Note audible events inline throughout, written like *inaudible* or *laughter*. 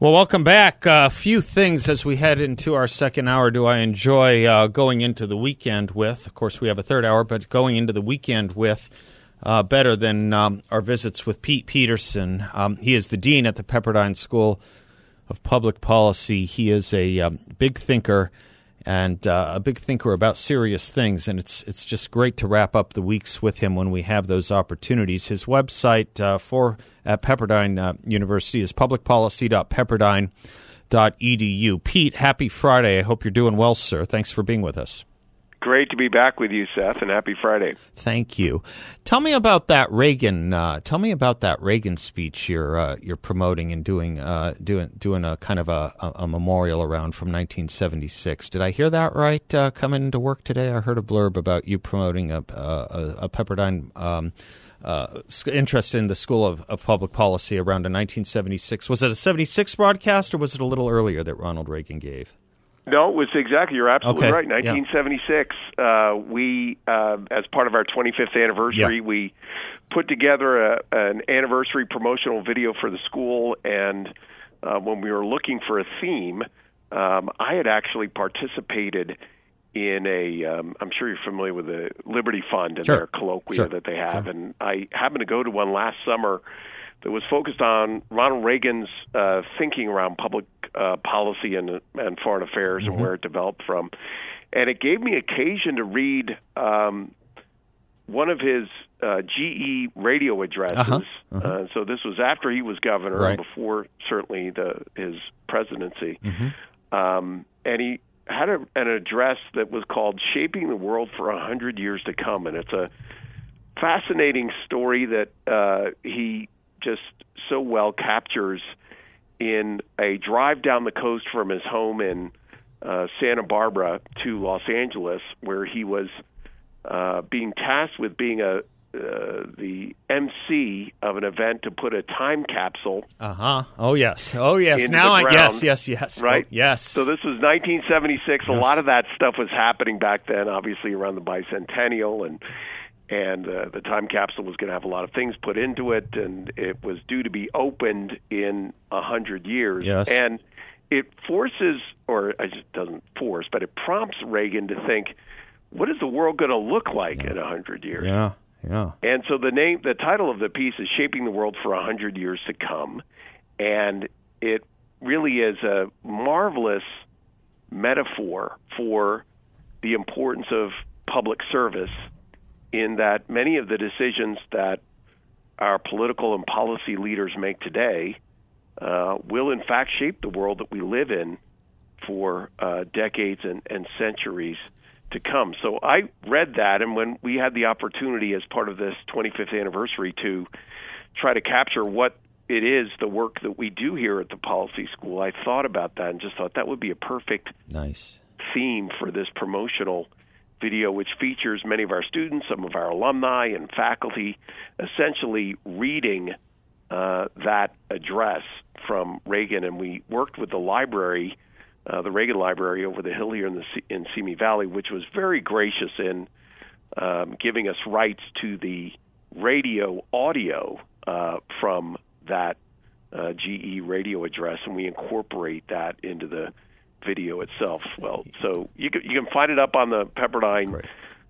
Well, welcome back. A uh, few things as we head into our second hour. Do I enjoy uh, going into the weekend with? Of course, we have a third hour, but going into the weekend with uh, better than um, our visits with Pete Peterson. Um, he is the dean at the Pepperdine School of Public Policy. He is a um, big thinker and uh, a big thinker about serious things. And it's it's just great to wrap up the weeks with him when we have those opportunities. His website uh, for at Pepperdine uh, University is publicpolicy.pepperdine.edu. Pete, happy Friday. I hope you're doing well, sir. Thanks for being with us. Great to be back with you, Seth, and happy Friday. Thank you. Tell me about that Reagan. Uh, tell me about that Reagan speech you're uh, you're promoting and doing uh, doing doing a kind of a, a, memorial around from 1976. Did I hear that right? Uh, coming into work today, I heard a blurb about you promoting a a, a Pepperdine. Um, uh, interest in the School of, of, Public Policy around in 1976. Was it a 76 broadcast or was it a little earlier that Ronald Reagan gave? No, it was exactly. You're absolutely okay. right. 1976. Yeah. Uh, we, uh, as part of our 25th anniversary, yeah. we put together a, an anniversary promotional video for the school. And uh, when we were looking for a theme, um, I had actually participated in a. am um, sure you're familiar with the Liberty Fund and sure. their colloquia sure. that they have, sure. and I happened to go to one last summer that was focused on Ronald Reagan's uh, thinking around public uh, policy and, and foreign affairs mm-hmm. and where it developed from. And it gave me occasion to read um, one of his uh, GE radio addresses. Uh-huh. Uh-huh. Uh, so this was after he was governor, right. before certainly the his presidency. Mm-hmm. Um, and he had a, an address that was called "Shaping the World for a Hundred Years to Come," and it's a fascinating story that uh, he just so well captures in a drive down the coast from his home in uh, Santa Barbara to Los Angeles, where he was uh, being tasked with being a uh, the MC of an event to put a time capsule. Uh huh. Oh yes. Oh yes. Now I yes yes yes. Right. Oh, yes. So this was 1976. Yes. A lot of that stuff was happening back then, obviously around the bicentennial and and uh, the time capsule was going to have a lot of things put into it, and it was due to be opened in a hundred years. Yes. And it forces, or it just doesn't force, but it prompts Reagan to think, what is the world going to look like yeah. in a hundred years? Yeah, yeah. And so the name, the title of the piece is "Shaping the World for a Hundred Years to Come," and it really is a marvelous metaphor for the importance of public service in that many of the decisions that our political and policy leaders make today uh, will, in fact, shape the world that we live in for uh, decades and, and centuries to come. So I read that, and when we had the opportunity as part of this 25th anniversary to try to capture what it is the work that we do here at the policy school, I thought about that and just thought that would be a perfect nice theme for this promotional video, which features many of our students, some of our alumni and faculty, essentially reading uh, that address from Reagan. And we worked with the library, uh, the Reagan Library over the hill here in the in Simi Valley, which was very gracious in um, giving us rights to the radio audio uh, from that uh, GE radio address, and we incorporate that into the video itself. Well, so you can, you can find it up on the Pepperdine right.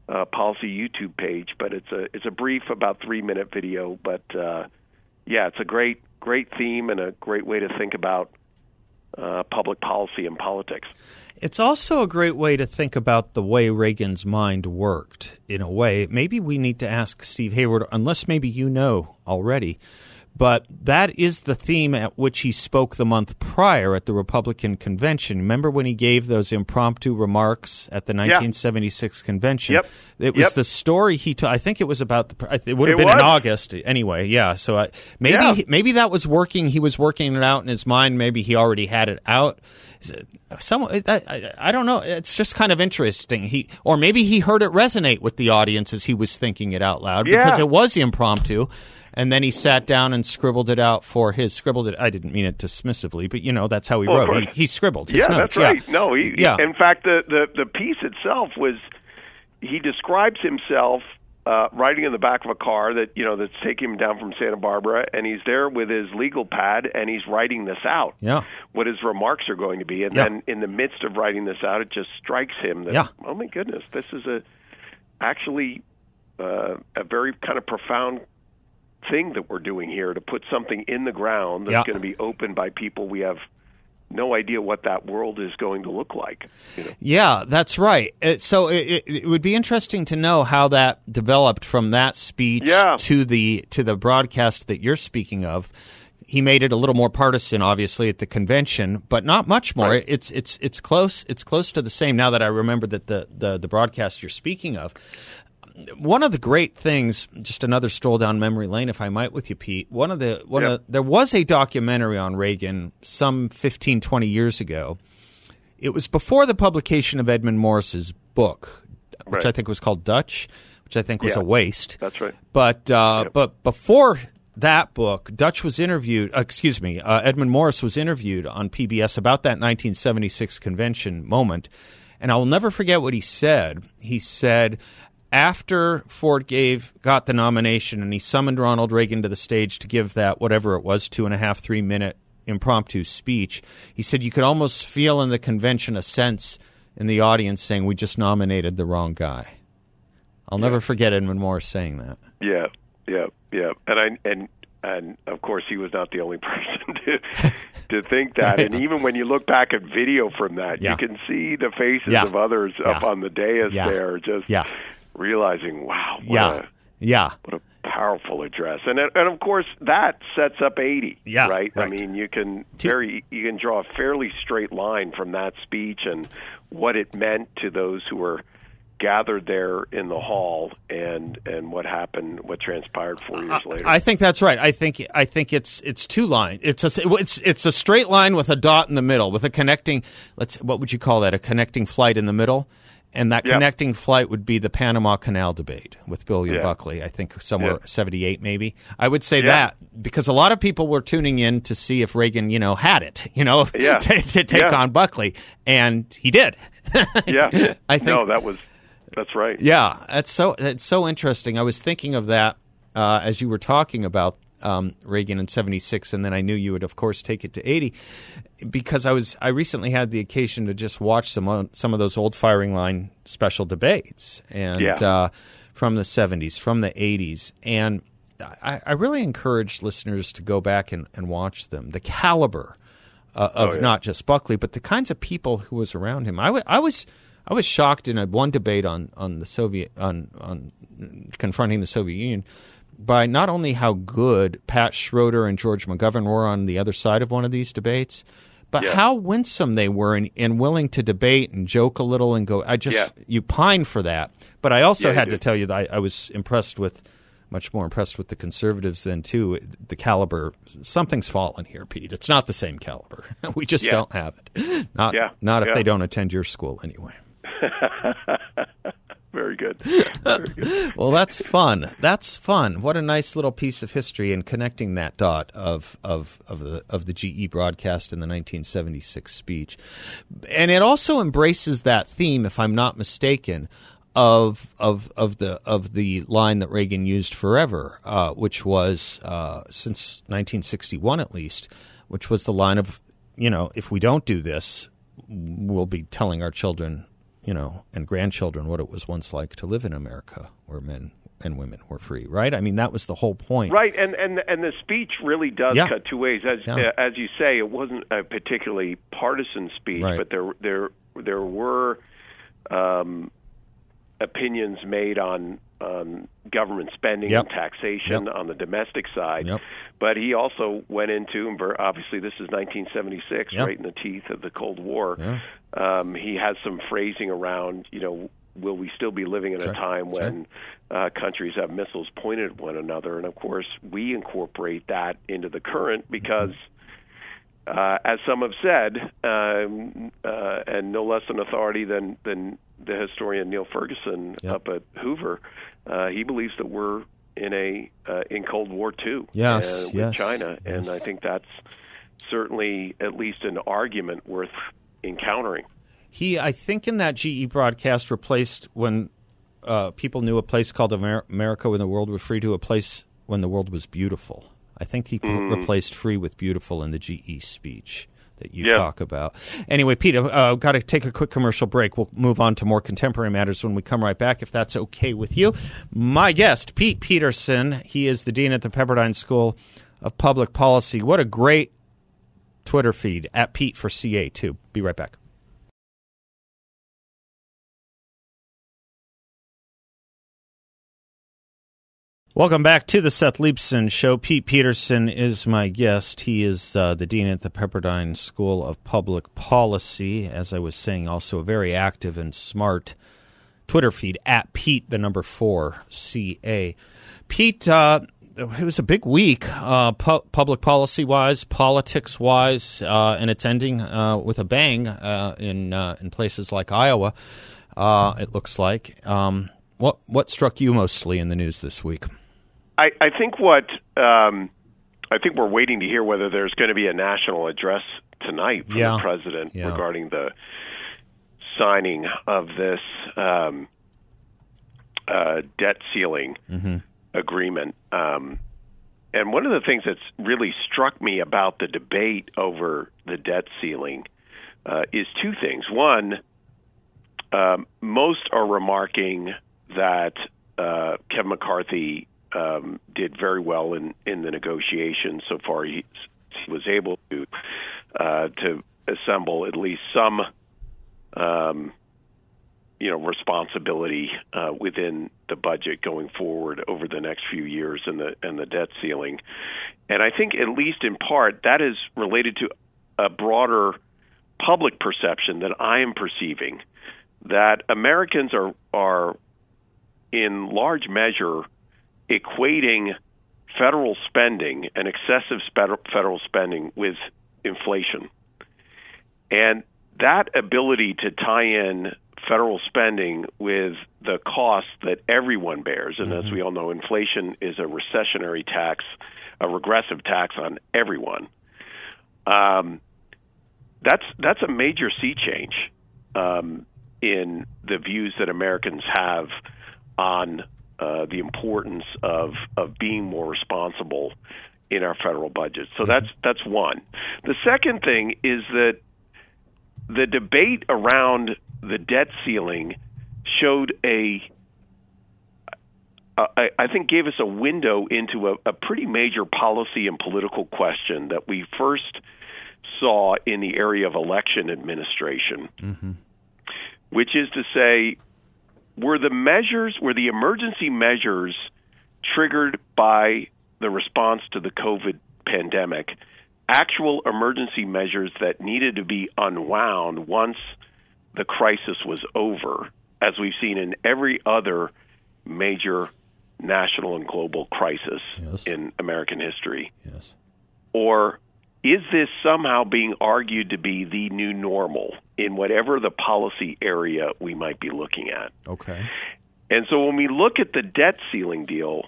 uh, policy YouTube page, but it's a it's a brief about three minute video. But uh, yeah, it's a great great theme and a great way to think about uh, public policy and politics. It's also a great way to think about the way Reagan's mind worked. In a way, maybe we need to ask Steve Hayward, unless maybe you know already. But that is the theme at which he spoke the month prior at the Republican convention. Remember when he gave those impromptu remarks at the 1976 convention? Yep. It was Yep. the story he told. I think it was about the. It would have It been in. August anyway. Yeah. So I, maybe Yeah. maybe that was working. He was working it out in his mind. Maybe he already had it out. Some, I, don't know. It's just kind of interesting. He or maybe he heard it resonate with the audience as he was thinking it out loud because it was impromptu. And then he sat down and scribbled it out for his scribbled it. I didn't mean it dismissively, but you know that's how he Well, wrote. He, he scribbled yeah, notes. that's right. No, he, yeah. in fact, the, the the piece itself was he describes himself uh, riding in the back of a car that you know that's taking him down from Santa Barbara, and he's there with his legal pad, and he's writing this out. Yeah. what his remarks are going to be, and Yeah. then in the midst of writing this out, it just strikes him that Yeah. oh my goodness, this is a actually uh, a very kind of profound thing that we're doing here to put something in the ground that's Yeah. going to be opened by people we have no idea what that world is going to look like. You know? Yeah, that's right. It, so it, it, it would be interesting to know how that developed from that speech Yeah. to the to the broadcast that you're speaking of. He made it a little more partisan, obviously, at the convention, but not much more. Right. It's it's it's close. It's close to the same. Now that I remember that the, the the broadcast you're speaking of, one of the great things, just another stroll down memory lane, if I might, with you, Pete. One of the one Yeah. of there was a documentary on Reagan some 15, 20 years ago. It was before the publication of Edmund Morris's book, which Right. I think was called Dutch, which I think was Yeah. a waste. That's right. But uh, Yep. but before that book, Dutch was interviewed. Uh, excuse me, uh, Edmund Morris was interviewed on PBS about that 1976 convention moment, and I will never forget what he said. He said. After Ford gave got the nomination and he summoned Ronald Reagan to the stage to give that whatever it was two and a half three minute impromptu speech, he said you could almost feel in the convention a sense in the audience saying we just nominated the wrong guy. I'll never forget Edmund Morris saying that. Yeah, yeah, yeah. And I and and of course he was not the only *laughs* person to to think that. And even when you look back at video from that, Yeah. you can see the faces Yeah. of others up on the dais Yeah. there, just Yeah. Realizing, wow, what yeah, a yeah, what a powerful address. And and of course that sets up 80, Yeah, right? I mean, you can very you can draw a fairly straight line from that speech and what it meant to those who were gathered there in the hall and and what happened what transpired 4 years later. I think that's right. I think I think it's it's two line. It's a it's it's a straight line with a dot in the middle with a connecting. Let's what would you call that? A connecting flight in the middle. And that Yep. connecting flight would be the Panama Canal debate with William Yeah. Buckley. I think somewhere Yeah. 78 maybe. I would say Yeah. that because a lot of people were tuning in to see if Reagan, you know, had it, you know, *laughs* to, to take on Buckley, and he did. *laughs* yeah. I think No, that was that's right. yeah, that's so that's so interesting. I was thinking of that uh, as you were talking about um, Reagan in '76, and then I knew you would, of course, take it to '80 because I was I recently had the occasion to just watch some o- some of those old firing line special debates and Yeah. uh, from the '70s, from the '80s, and I, I really encourage listeners to go back and, and watch them. The caliber uh, of Oh, yeah. not just Buckley, but the kinds of people who was around him. I was I was shocked in a one debate on on the Soviet on on confronting the Soviet Union by not only how good Pat Schroeder and George McGovern were on the other side of one of these debates, but Yeah. how winsome they were and, and willing to debate and joke a little and go. I just Yeah. you pine for that. But I also Yeah, had to tell you that I, I was impressed with. Much more impressed with the conservatives than too. The caliber, something's fallen here, Pete. It's not the same caliber. *laughs* we just don't have it. Not, not if they don't attend your school anyway. *laughs* Very good. Very good. *laughs* Well, that's fun. That's fun. What a nice little piece of history in connecting that dot of of of the of the GE broadcast in the 1976 speech, and it also embraces that theme, if I'm not mistaken, of of of the of the line that Reagan used forever, uh, which was uh, since 1961 at least, which was the line of you know if we don't do this, we'll be telling our children you know, and grandchildren what it was once like to live in America where men and women were free, right? I mean, that was the whole point. Right, and and and the speech really does Yeah. cut two ways. As Yeah. uh, as you say, it wasn't a particularly partisan speech, Right. but there there there were um, opinions made on on government spending Yep. and taxation Yep. on the domestic side. Yep. But he also went into, obviously this is 1976, Yep. right in the teeth of the Cold War. Yeah. Um, he has some phrasing around, you know, will we still be living in a Sure. time Sure. when uh, countries have missiles pointed at one another? And of course, we incorporate that into the current because. Uh, as some have said, um, uh, and no less an authority than, than the historian Niall Ferguson Yep. up at Hoover, uh, he believes that we're in a uh, in Cold War two Yes, uh, with yes, China, and. I think that's certainly at least an argument worth encountering. He, I think, in that GE broadcast replaced when uh, people knew a place called Amer- America when the world was free to a place when the world was beautiful. I think he pl- replaced free with beautiful in the GE speech that you Yeah. talk about. Anyway, Pete, uh, got to take a quick commercial break. We'll move on to more contemporary matters when we come right back, if that's okay with you. My guest, Pete Peterson, he is the dean at the Pepperdine School of Public Policy. What a great Twitter feed at Pete for CA too. Be right back. Welcome back to the Seth Leibsohn Show. Pete Peterson is my guest. He is uh, the dean at the Pepperdine School of Public Policy. As I was saying, also a very active and smart Twitter feed at Pete, the number four, CA. Pete, uh, it was a big week, uh, pu- public policy wise, politics wise, uh, and it's ending uh, with a bang uh, in in places like Iowa. It looks like. Um, what what struck you mostly in the news this week? I, I think what um, I think we're waiting to hear whether there's going to be a national address tonight from Yeah. the president Yeah. regarding the signing of this um, uh, debt ceiling agreement. Um, and one of the things that's really struck me about the debate over the debt ceiling uh, is two things. One, um, most are remarking that uh, Kevin McCarthy um, did very well in, in the negotiations so far. He, he was able to uh, to assemble at least some, um, you know, responsibility uh, within the budget going forward over the next few years and the and the debt ceiling. And I think at least in part that is related to a broader public perception that I am perceiving that Americans are are in large measure equating federal spending and excessive federal spending with inflation. And that ability to tie in federal spending with the cost that everyone bears, and as we all know, inflation is a recessionary tax, a regressive tax on everyone. Um, that's that's a major sea change um, in the views that Americans have on uh, the importance of of being more responsible in our federal budget. So that's that's one. The second thing is that the debate around the debt ceiling showed a I, I think gave us a window into a, a pretty major policy and political question that we first saw in the area of election administration, which is to say, were the measures, were the emergency measures triggered by the response to the COVID pandemic, actual emergency measures that needed to be unwound once the crisis was over, as we've seen in every other major national and global crisis Yes. in American history? Yes. Or is this somehow being argued to be the new normal in whatever the policy area we might be looking at? Okay. And so when we look at the debt ceiling deal,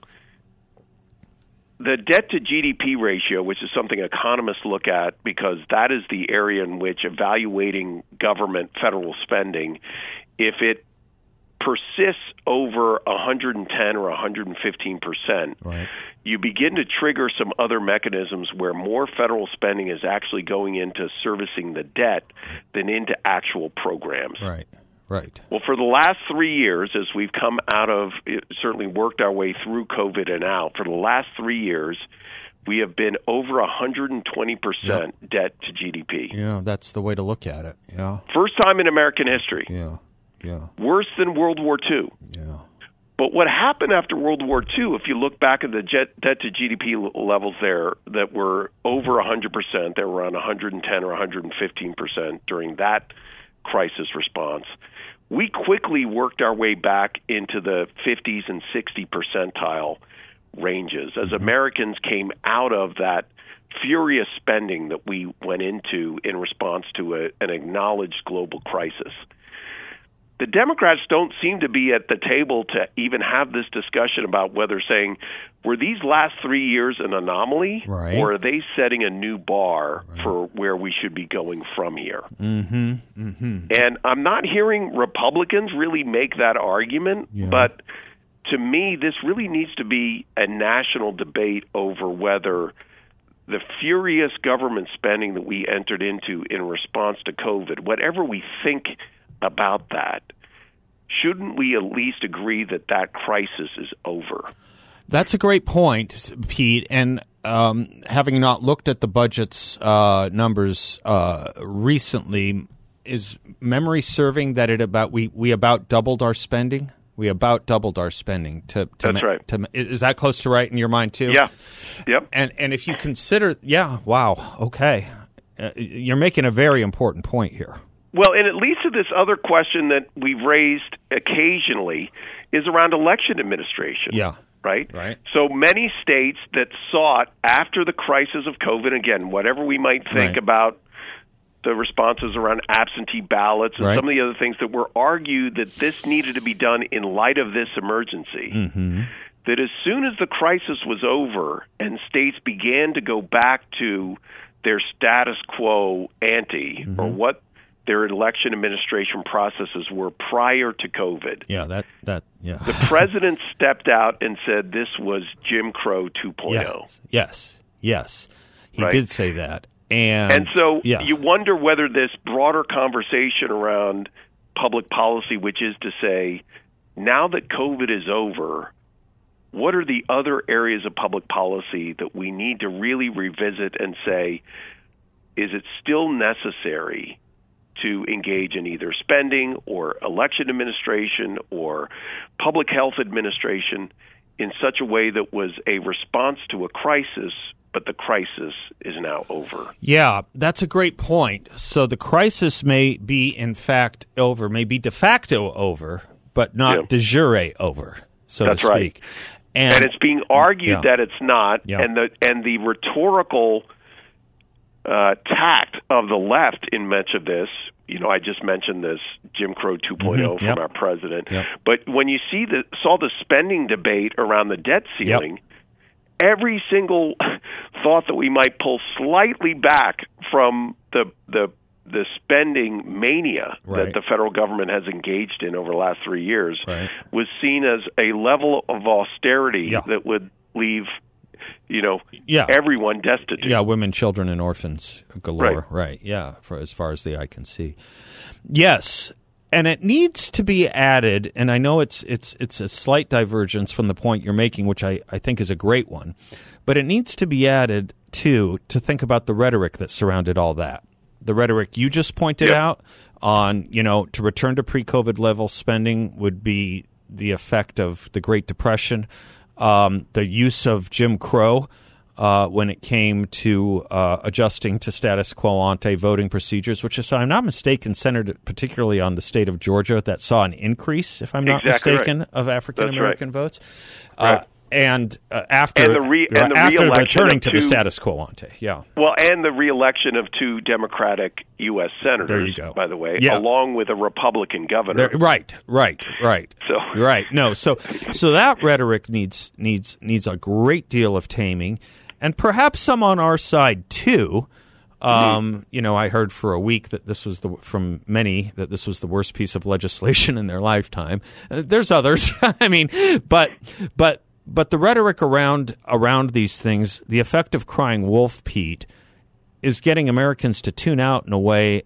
the debt to GDP ratio, which is something economists look at because that is the area in which evaluating government federal spending, if it persists over 110 or 115 percent, Right. you begin to trigger some other mechanisms where more federal spending is actually going into servicing the debt than into actual programs. Right. Right. Well, for the last three years, as we've come out of, certainly worked our way through COVID and out, for the last three years, we have been over 120% debt to GDP. Yeah, that's the way to look at it. Yeah. First time in American history. Yeah. Yeah. Worse than World War II. Yeah. But what happened after World War II, if you look back at the jet, debt to GDP levels there that were over 100%, they were around 110 or 115% during that crisis response. We quickly worked our way back into the 50s and 60 percentile ranges as mm-hmm. Americans came out of that furious spending that we went into in response to a, an acknowledged global crisis. The Democrats don't seem to be at the table to even have this discussion about whether saying, were these last three years an anomaly, right. or are they setting a new bar right. for where we should be going from here? Mm-hmm. Mm-hmm. And I'm not hearing Republicans really make that argument, yeah. but to me, this really needs to be a national debate over whether the furious government spending that we entered into in response to COVID, whatever we think about that, shouldn't we at least agree that that crisis is over? That's a great point, Pete. And um, having not looked at the budget's uh, numbers uh, recently, is memory serving that it about we, we about doubled our spending? We about doubled our spending to. to That's right. To, is that close to right in your mind too? Yeah. Yep. And and if you consider, yeah, wow, okay, uh, you're making a very important point here. Well, and it leads to this other question that we've raised occasionally is around election administration. Yeah. Right? Right. So many states that sought after the crisis of COVID, again, whatever we might think Right. about the responses around absentee ballots and Right. some of the other things that were argued that this needed to be done in light of this emergency. Mm-hmm. That as soon as the crisis was over and states began to go back to their status quo ante or Mm-hmm. what their election administration processes were prior to COVID, Yeah. That that yeah. the president *laughs* stepped out and said this was Jim Crow 2.0. yes. Yes. Yes. He Right. did say that. And And so yeah. you wonder whether this broader conversation around public policy, which is to say, now that COVID is over, what are the other areas of public policy that we need to really revisit and say, is it still necessary to engage in either spending or election administration or public health administration in such a way that was a response to a crisis, but the crisis is now over? Yeah, that's a great point. So the crisis may be, in fact, over, may be de facto over, but not Yeah. de jure over, so That's to right. speak. And, and it's being argued Yeah. that it's not, Yeah. and the and the rhetorical uh, tact of the left in much of this. You know, I just mentioned this Jim Crow 2.0 Mhm. from Yep. our president, Yep. but when you see the saw the spending debate around the debt ceiling. Every single *laughs* thought that we might pull slightly back from the the the spending mania Right. that the federal government has engaged in over the last three years Right. was seen as a level of austerity Yeah. that would leave, you know, Yeah. everyone destitute. yeah, women, children, and orphans galore. Right. right. Yeah, for as far as the eye can see. Yes, and it needs to be added. And I know it's it's it's a slight divergence from the point you're making, which I, I think is a great one, but it needs to be added too to think about the rhetoric that surrounded all that. The rhetoric you just pointed Yep. out on you know to return to pre-COVID level spending would be the effect of the Great Depression, um, the use of Jim Crow uh, when it came to uh, adjusting to status quo ante voting procedures, which, if I'm not mistaken, centered particularly on the state of Georgia that saw an increase, if I'm not Exactly right. mistaken, of African American votes. Right. And uh, after And the re- and the after returning of to the status quo ante, yeah, Well, and the reelection of two Democratic U.S. senators, There you go. by the way, Yeah. along with a Republican governor. There- right, right, right. So- *laughs* right, no, so so that rhetoric needs needs needs a great deal of taming, and perhaps some on our side too. Um, You know, I heard for a week that this was the from many that this was the worst piece of legislation *laughs* in their lifetime. Uh, there's others, *laughs* I mean, but but but the rhetoric around around these things, the effect of crying wolf, Pete, is getting Americans to tune out in a way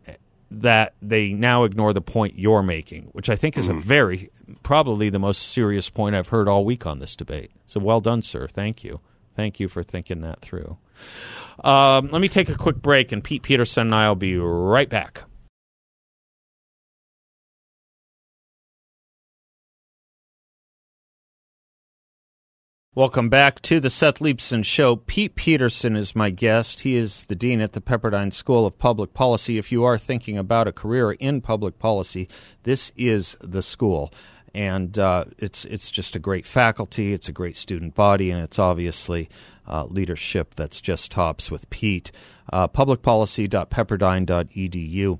that they now ignore the point you're making, which I think is a very, probably the most serious point I've heard all week on this debate. So well done, sir. Thank you. Thank you for thinking that through. Um, let me take a quick break, and Pete Peterson and I will be right back. Welcome back to the Seth Leibsohn Show. Pete Peterson is my guest. He is the dean at the Pepperdine School of Public Policy. If you are thinking about a career in public policy, this is the school, and uh, it's it's just a great faculty. It's a great student body, and it's obviously uh, leadership that's just tops with Pete. Uh, publicpolicy.pepperdine.edu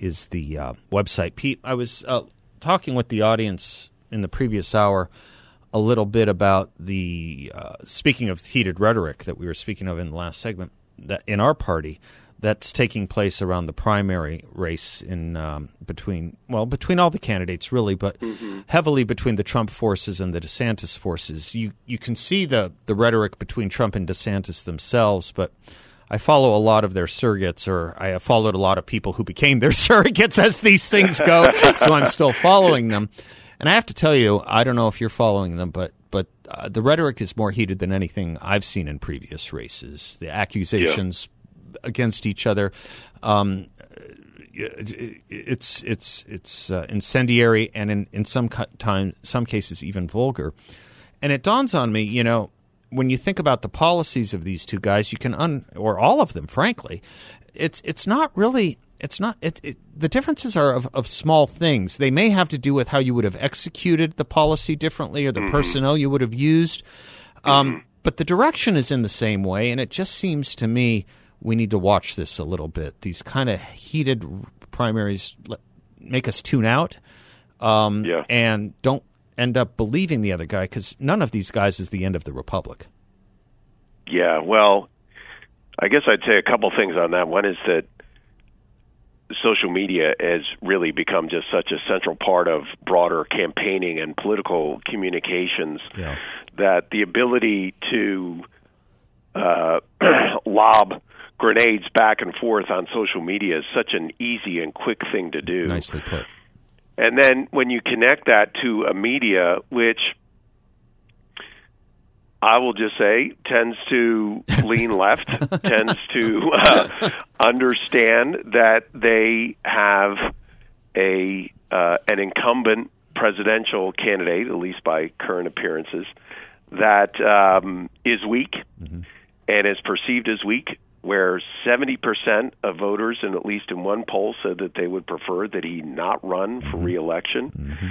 is the uh, website. Pete, I was uh, talking with the audience in the previous hour a little bit about the uh, speaking of heated rhetoric that we were speaking of in the last segment that in our party that's taking place around the primary race in um, between well between all the candidates really but mm-hmm. heavily between the Trump forces and the DeSantis forces you you can see the the rhetoric between Trump and DeSantis themselves but I follow a lot of their surrogates, or I have followed a lot of people who became their *laughs* surrogates as these things go. so I'm still following them. And I have to tell you, I don't know if you're following them, but but uh, the rhetoric is more heated than anything I've seen in previous races. The accusations yeah. against each other. Um, it's it's it's uh, incendiary and in, in some time some cases even vulgar. And it dawns on me, you know, when you think about the policies of these two guys, you can un or all of them, frankly, it's it's not really it's not it, it, the differences are of, of small things they may have to do with how you would have executed the policy differently or the mm-hmm. personnel you would have used um, mm-hmm. but the direction is in the same way and it just seems to me we need to watch this a little bit these kind of heated primaries make us tune out um, yeah. and don't end up believing the other guy because none of these guys is the end of the republic yeah well i guess i'd say a couple things on that one is that social media has really become just such a central part of broader campaigning and political communications yeah. that the ability to uh, *clears throat* lob grenades back and forth on social media is such an easy and quick thing to do. Nicely put. And then when you connect that to a media which I will just say, tends to *laughs* lean left, tends to uh, understand that they have a uh, an incumbent presidential candidate, at least by current appearances, that um, is weak mm-hmm. and is perceived as weak. Where 70% of voters, and at least in one poll, said that they would prefer that he not run for mm-hmm. reelection, mm-hmm.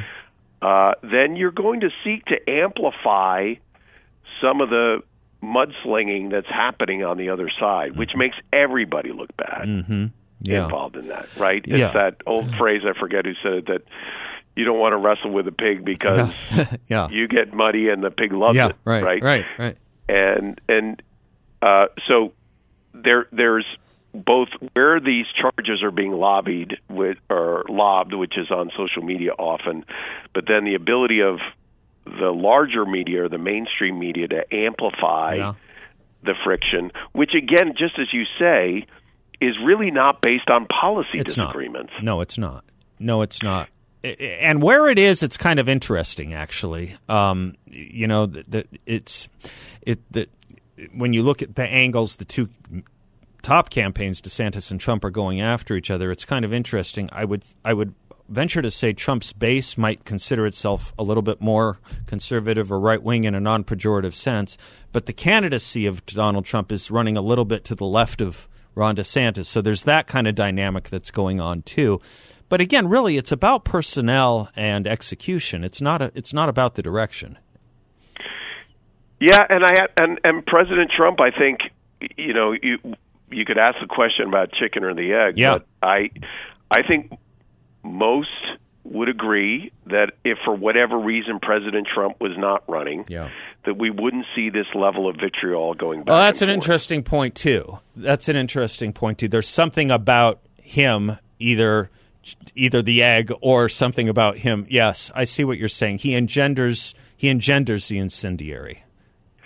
Uh, then you're going to seek to amplify some of the mudslinging that's happening on the other side, which makes everybody look bad mm-hmm. yeah. involved in that, right? It's yeah. that old phrase I forget who said it, that you don't want to wrestle with a pig because *laughs* yeah. you get muddy and the pig loves yeah, it, right, right? Right, right. And and uh, so there there's both where these charges are being lobbied with or lobbed, which is on social media often, but then the ability of the larger media or the mainstream media to amplify yeah. the friction, which again, just as you say, is really not based on policy it's disagreements. Not. No, it's not. No, it's not. And where it is, it's kind of interesting, actually. Um, you know, that it's it that when you look at the angles, the two top campaigns, DeSantis and Trump, are going after each other. It's kind of interesting. I would I would venture to say Trump's base might consider itself a little bit more conservative or right wing in a non pejorative sense, but the candidacy of Donald Trump is running a little bit to the left of Ron DeSantis. So there's that kind of dynamic that's going on too. But again, really, it's about personnel and execution. It's not a, it's not about the direction. Yeah, and I and and President Trump, I think, you know, you you could ask the question about chicken or the egg. Yeah. But I I think most would agree that if for whatever reason President Trump was not running, yeah. that we wouldn't see this level of vitriol going back. Well, that's an forth. interesting point too. That's an interesting point too. There's something about him either either the egg or something about him. Yes, I see what you're saying. He engenders he engenders the incendiary.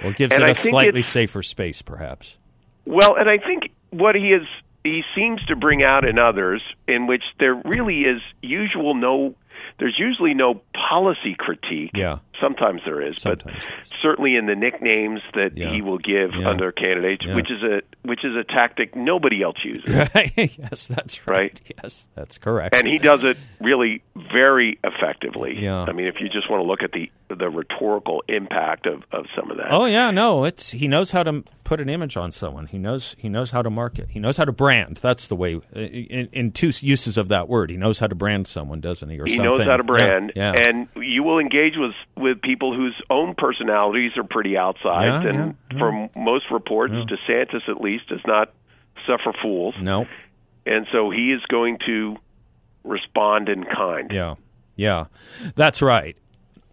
Or gives and it I a slightly safer space perhaps. Well, and I think what he is he seems to bring out in others in which there really is usual no there's usually no policy critique yeah. Sometimes there is, Sometimes but certainly in the nicknames that Yeah. he will give Yeah. under candidates, Yeah. which is a which is a tactic nobody else uses. *laughs* yes, that's right. Right. Yes, that's correct. and he does it really very effectively. Yeah. I mean, if you just want to look at the the rhetorical impact of, of some of that. Oh yeah, no, it's he knows how to put an image on someone. He knows he knows how to market. He knows how to brand. That's the way. Uh, in, in two uses of that word, he knows how to brand someone, doesn't he? Or he something. knows how to brand, and you will engage with with people whose own personalities are pretty outsized. Yeah, and yeah, from most reports, DeSantis at least does not suffer fools, no, and so he is going to respond in kind. yeah, yeah, that's right.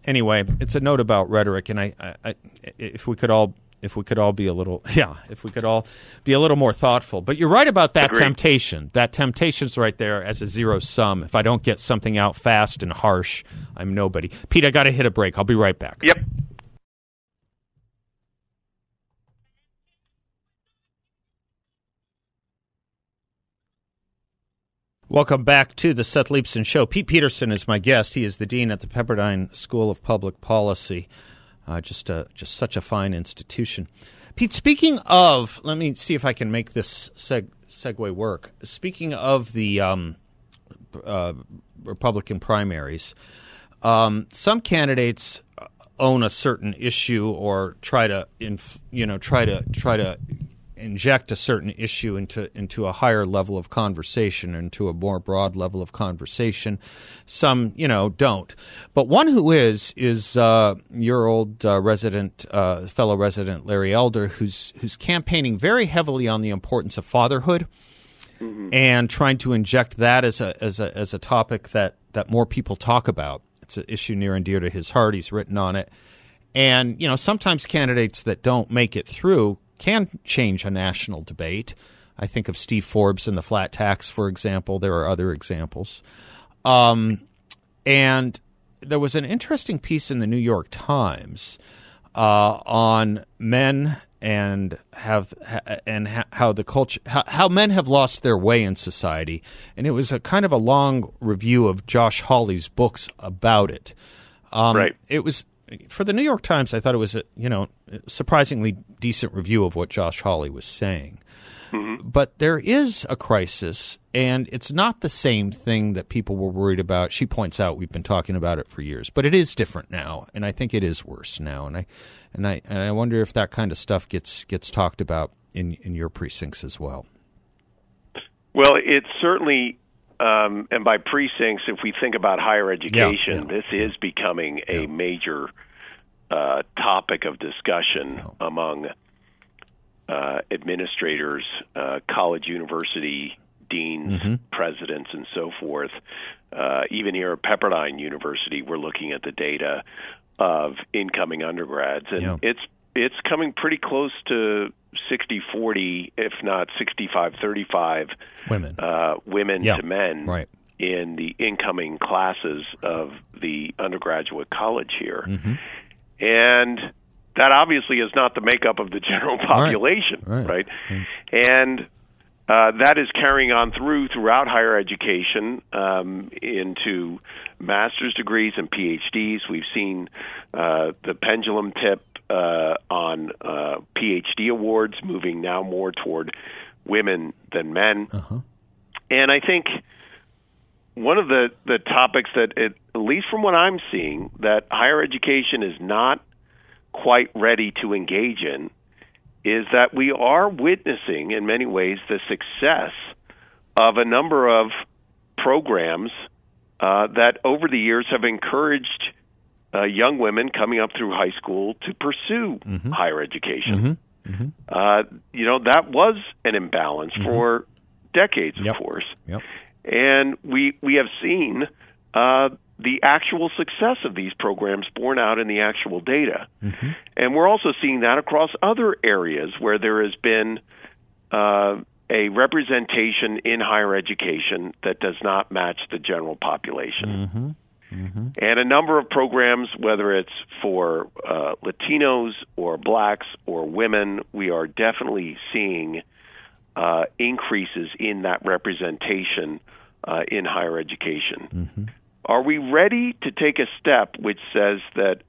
Anyway, it's a note about rhetoric, and I, I, I if we could all. If we could all be a little, *laughs* yeah, if we could all be a little more thoughtful. But you're right about that Agreed. temptation. That temptation's right there as a zero sum. If I don't get something out fast and harsh, I'm nobody. Pete, I got to hit a break. I'll be right back. Yep. Welcome back to the Seth Leibsohn Show. Pete Peterson is my guest. He is the dean at the Pepperdine School of Public Policy. Uh, just a, just such a fine institution. Pete, speaking of, let me see if I can make this seg- segue work. Speaking of the um, uh, Republican primaries, um, some candidates own a certain issue or try to, inf- you know, try to try to inject a certain issue into into a higher level of conversation, into a more broad level of conversation. Some, you know, don't. But one who is is uh, your old uh, resident, uh, fellow resident Larry Elder, who's who's campaigning very heavily on the importance of fatherhood and trying to inject that as a as a as a topic that that more people talk about. It's an issue near and dear to his heart. He's written on it, and you know sometimes candidates that don't make it through can change a national debate. I think of Steve Forbes and the flat tax, for example. There are other examples, um, and there was an interesting piece in the New York Times uh, on men and have and how the culture how, how men have lost their way in society, and it was a kind of a long review of Josh Hawley's books about it. Um, Right. It was for the New York Times. I thought it was a you know surprisingly decent review of what Josh Hawley was saying. But there is a crisis, and it's not the same thing that people were worried about. She points out we've been talking about it for years, but it is different now, and I think it is worse now. And I and I and I wonder if that kind of stuff gets gets talked about in in your precincts as well. Well, it's certainly, um, and by precincts, if we think about higher education, yeah, this is becoming a major uh, topic of discussion among uh, administrators, uh, college, university deans, Mm-hmm. presidents, and so forth. Uh, even here at Pepperdine University, we're looking at the data of incoming undergrads, and Yeah. it's it's coming pretty close to 60-40, if not 65-35 Women, uh, women Yeah, to men right. in the incoming classes of the undergraduate college here. Mm-hmm. And that obviously is not the makeup of the general population, right. right? And uh, that is carrying on through throughout higher education um, into master's degrees and PhDs. We've seen uh, the pendulum tip uh, on uh, PhD awards moving now more toward women than men. And I think one of the, the topics that, it, at least from what I'm seeing, that higher education is not quite ready to engage in is that we are witnessing, in many ways, the success of a number of programs uh, that over the years have encouraged uh, young women coming up through high school to pursue higher education. Uh, you know, that was an imbalance for decades, of Yep. course. Yep, and we we have seen uh, the actual success of these programs borne out in the actual data, and we're also seeing that across other areas where there has been uh, a representation in higher education that does not match the general population. And a number of programs, whether it's for uh, Latinos or blacks or women, we are definitely seeing uh, increases in that representation uh, in higher education. Are we ready to take a step which says that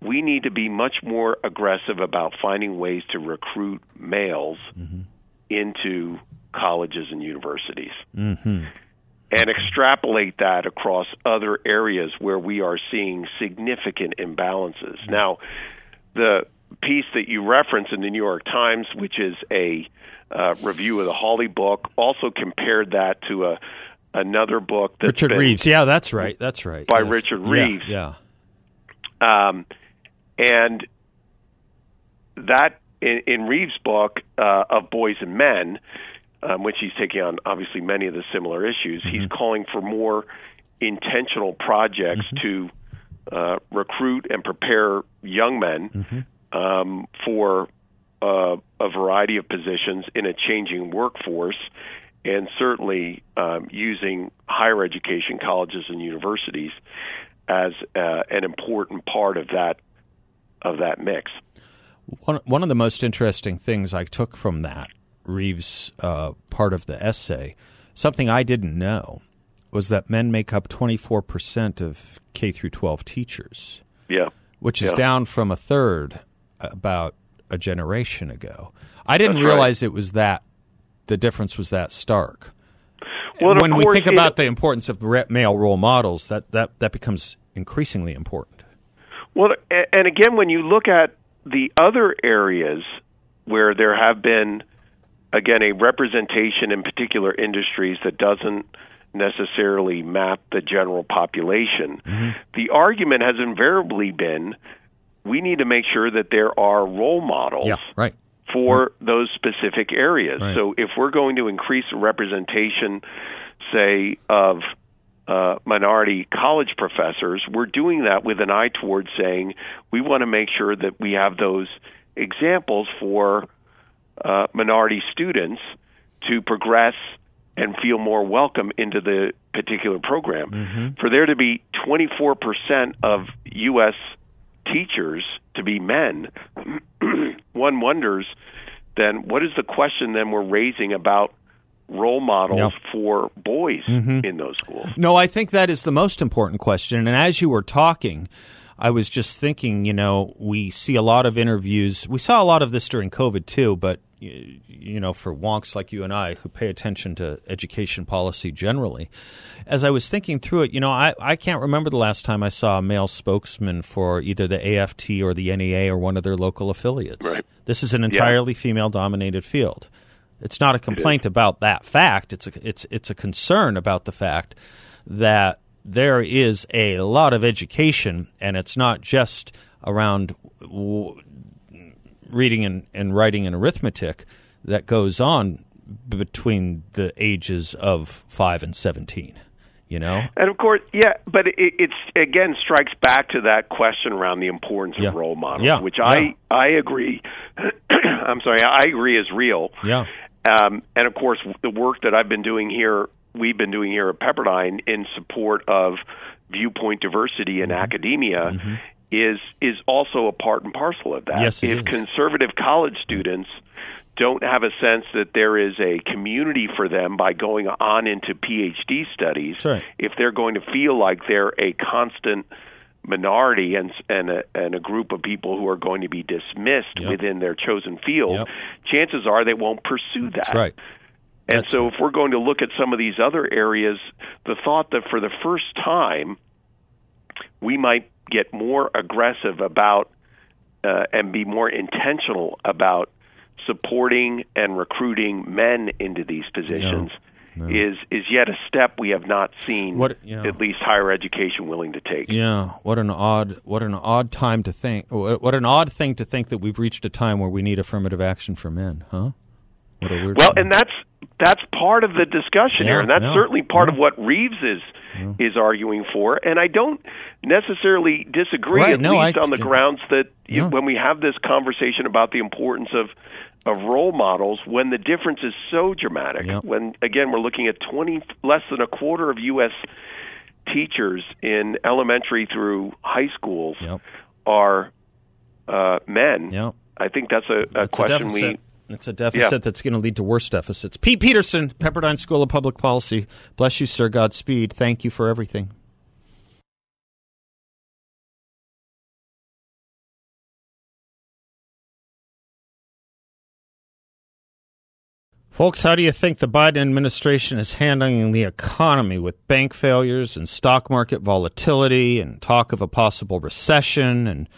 we need to be much more aggressive about finding ways to recruit males mm-hmm. into colleges and universities. Mm-hmm. And extrapolate that across other areas where we are seeing significant imbalances. Mm-hmm. Now, the piece that you reference in the New York Times, which is a uh, review of the Hawley book, also compared that to a another book that Richard Reeves. Yeah, that's right. That's right. By yes. Richard Reeves. Yeah. yeah. Um, and that in, in Reeves' book uh, of Boys and Men, um, which he's taking on obviously many of the similar issues, mm-hmm. he's calling for more intentional projects mm-hmm. to uh, recruit and prepare young men mm-hmm. Um, for uh, a variety of positions in a changing workforce, and certainly um, using higher education, colleges, and universities as uh, an important part of that of that mix. One one of the most interesting things I took from that Reeves uh, part of the essay, something I didn't know, was that men make up twenty four percent of K through twelve teachers. Yeah, which is yeah. down from a third about a generation ago. I didn't That's realize right. it was that the difference was that stark. Well, when we think about the importance of male role models, that, that, that becomes increasingly important. Well, and again, when you look at the other areas where there have been, again, a representation in particular industries that doesn't necessarily map the general population, mm-hmm. the argument has invariably been we need to make sure that there are role models yeah, right. for right. those specific areas. Right. So if we're going to increase representation, say, of uh, minority college professors, we're doing that with an eye towards saying we want to make sure that we have those examples for uh, minority students to progress and feel more welcome into the particular program. Mm-hmm. For there to be 24% of U.S. teachers to be men, *clears throat* one wonders then what is the question then we're raising about role models yep. for boys mm-hmm. in those schools? No, I think that is the most important question. And as you were talking, I was just thinking, you know, we see a lot of interviews. We saw a lot of this during COVID too, but you know, for wonks like you and I who pay attention to education policy generally, as I was thinking through it, you know, I, I can't remember the last time I saw a male spokesman for either the AFT or the NEA or one of their local affiliates. Right. This is an entirely yeah. female dominated field. It's not a complaint about that fact. It's a, it's it's a concern about the fact that there is a lot of education, and it's not just around w- reading and, and writing and arithmetic that goes on between the ages of five and seventeen. You know, and of course, yeah, but it, it's again strikes back to that question around the importance yeah. of role models, yeah. which yeah. I I agree. *clears throat* I'm sorry, I agree is real. Yeah. Um, and of course, the work that I've been doing here, we've been doing here at Pepperdine in support of viewpoint diversity in mm-hmm. academia mm-hmm. Is is also a part and parcel of that. Yes, if is. conservative college students don't have a sense that there is a community for them by going on into PhD studies, right. if they're going to feel like they're a constant minority and and a, and a group of people who are going to be dismissed yep. within their chosen field, yep. chances are they won't pursue that. That's right. And That's so, right. if we're going to look at some of these other areas, the thought that for the first time we might get more aggressive about uh, and be more intentional about supporting and recruiting men into these positions no. is is yet a step we have not seen what, yeah. at least higher education willing to take. Yeah, what an odd what an odd time to think what an odd thing to think that we've reached a time where we need affirmative action for men, huh? What a weird well, time. and that's that's part of the discussion yeah, here, and that's yeah, certainly part yeah. of what Reeves is is arguing for. And I don't necessarily disagree, right, at no, least I, on the grounds that you, when we have this conversation about the importance of of role models, when the difference is so dramatic, when again we're looking at twenty less than a quarter of U.S. teachers in elementary through high schools are uh, men. I think that's a, a That's question a we it's a deficit yeah. that's going to lead to worse deficits. Pete Peterson, Pepperdine School of Public Policy. Bless you, sir. Godspeed. Thank you for everything. Folks, how do you think the Biden administration is handling the economy with bank failures and stock market volatility and talk of a possible recession and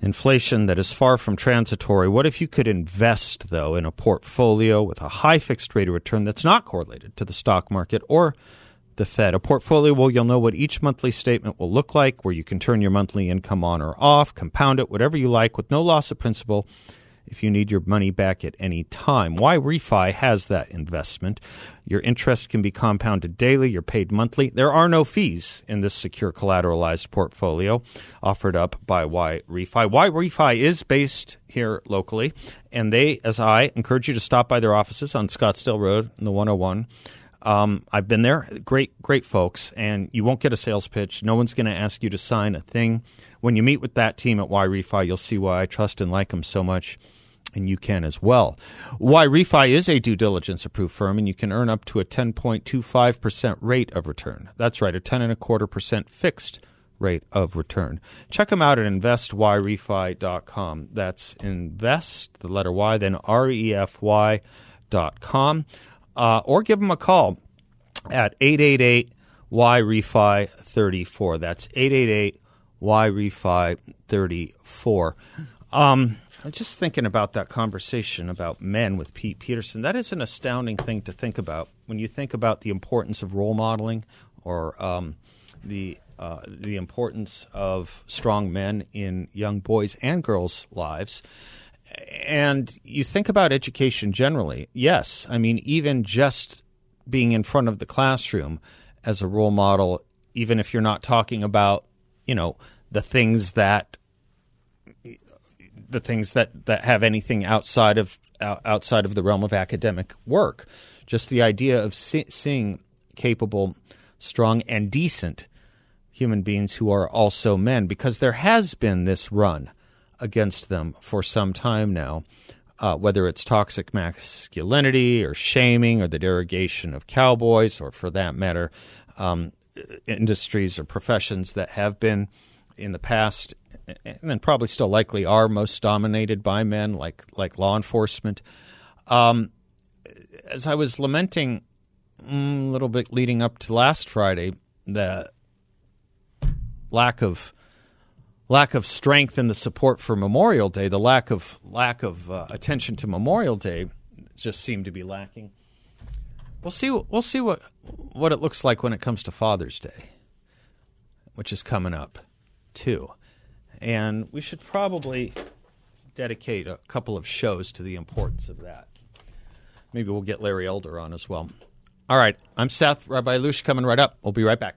inflation that is far from transitory? What if you could invest, though, in a portfolio with a high fixed rate of return that's not correlated to the stock market or the Fed? A portfolio where you'll know what each monthly statement will look like, where you can turn your monthly income on or off, compound it, whatever you like, with no loss of principal if you need your money back at any time. YRefy has that investment. Your interest can be compounded daily, you're paid monthly. There are no fees in this secure collateralized portfolio offered up by YRefy. Y Refi is based here locally, and they, as I, encourage you to stop by their offices on Scottsdale Road in the 101. Um, I've been there. Great, great folks, and you won't get a sales pitch. No one's going to ask you to sign a thing. When you meet with that team at YRefy, you'll see why I trust and like them so much and you can as well. YRefy is a due diligence approved firm, and you can earn up to a 10.25% rate of return. That's right, a 10 and a quarter percent fixed rate of return. Check them out at investyrefy.com. That's invest, the letter Y, then R E F Y dot com. Uh, or give them a call at 888 Y Refi 34. That's 888 Y Refi 34. Um, I'm just thinking about that conversation about men with Pete Peterson. That is an astounding thing to think about when you think about the importance of role modeling or um, the uh, the importance of strong men in young boys and girls' lives. And you think about education generally. Yes, I mean even just being in front of the classroom as a role model, even if you're not talking about you know the things that the things that, that have anything outside of outside of the realm of academic work. Just the idea of see, seeing capable, strong, and decent human beings who are also men, because there has been this run against them for some time now. Uh, whether it's toxic masculinity or shaming or the derogation of cowboys, or for that matter, um, industries or professions that have been in the past and probably still likely are most dominated by men, like like law enforcement. Um, as I was lamenting mm, a little bit leading up to last Friday, the lack of lack of strength in the support for Memorial Day, the lack of lack of uh, attention to Memorial Day, just seemed to be lacking. We'll see. We'll see what what it looks like when it comes to Father's Day, which is coming up too. And we should probably dedicate a couple of shows to the importance of that. Maybe we'll get Larry Elder on as well. All right, I'm Seth. Rabbi Lush coming right up. We'll be right back.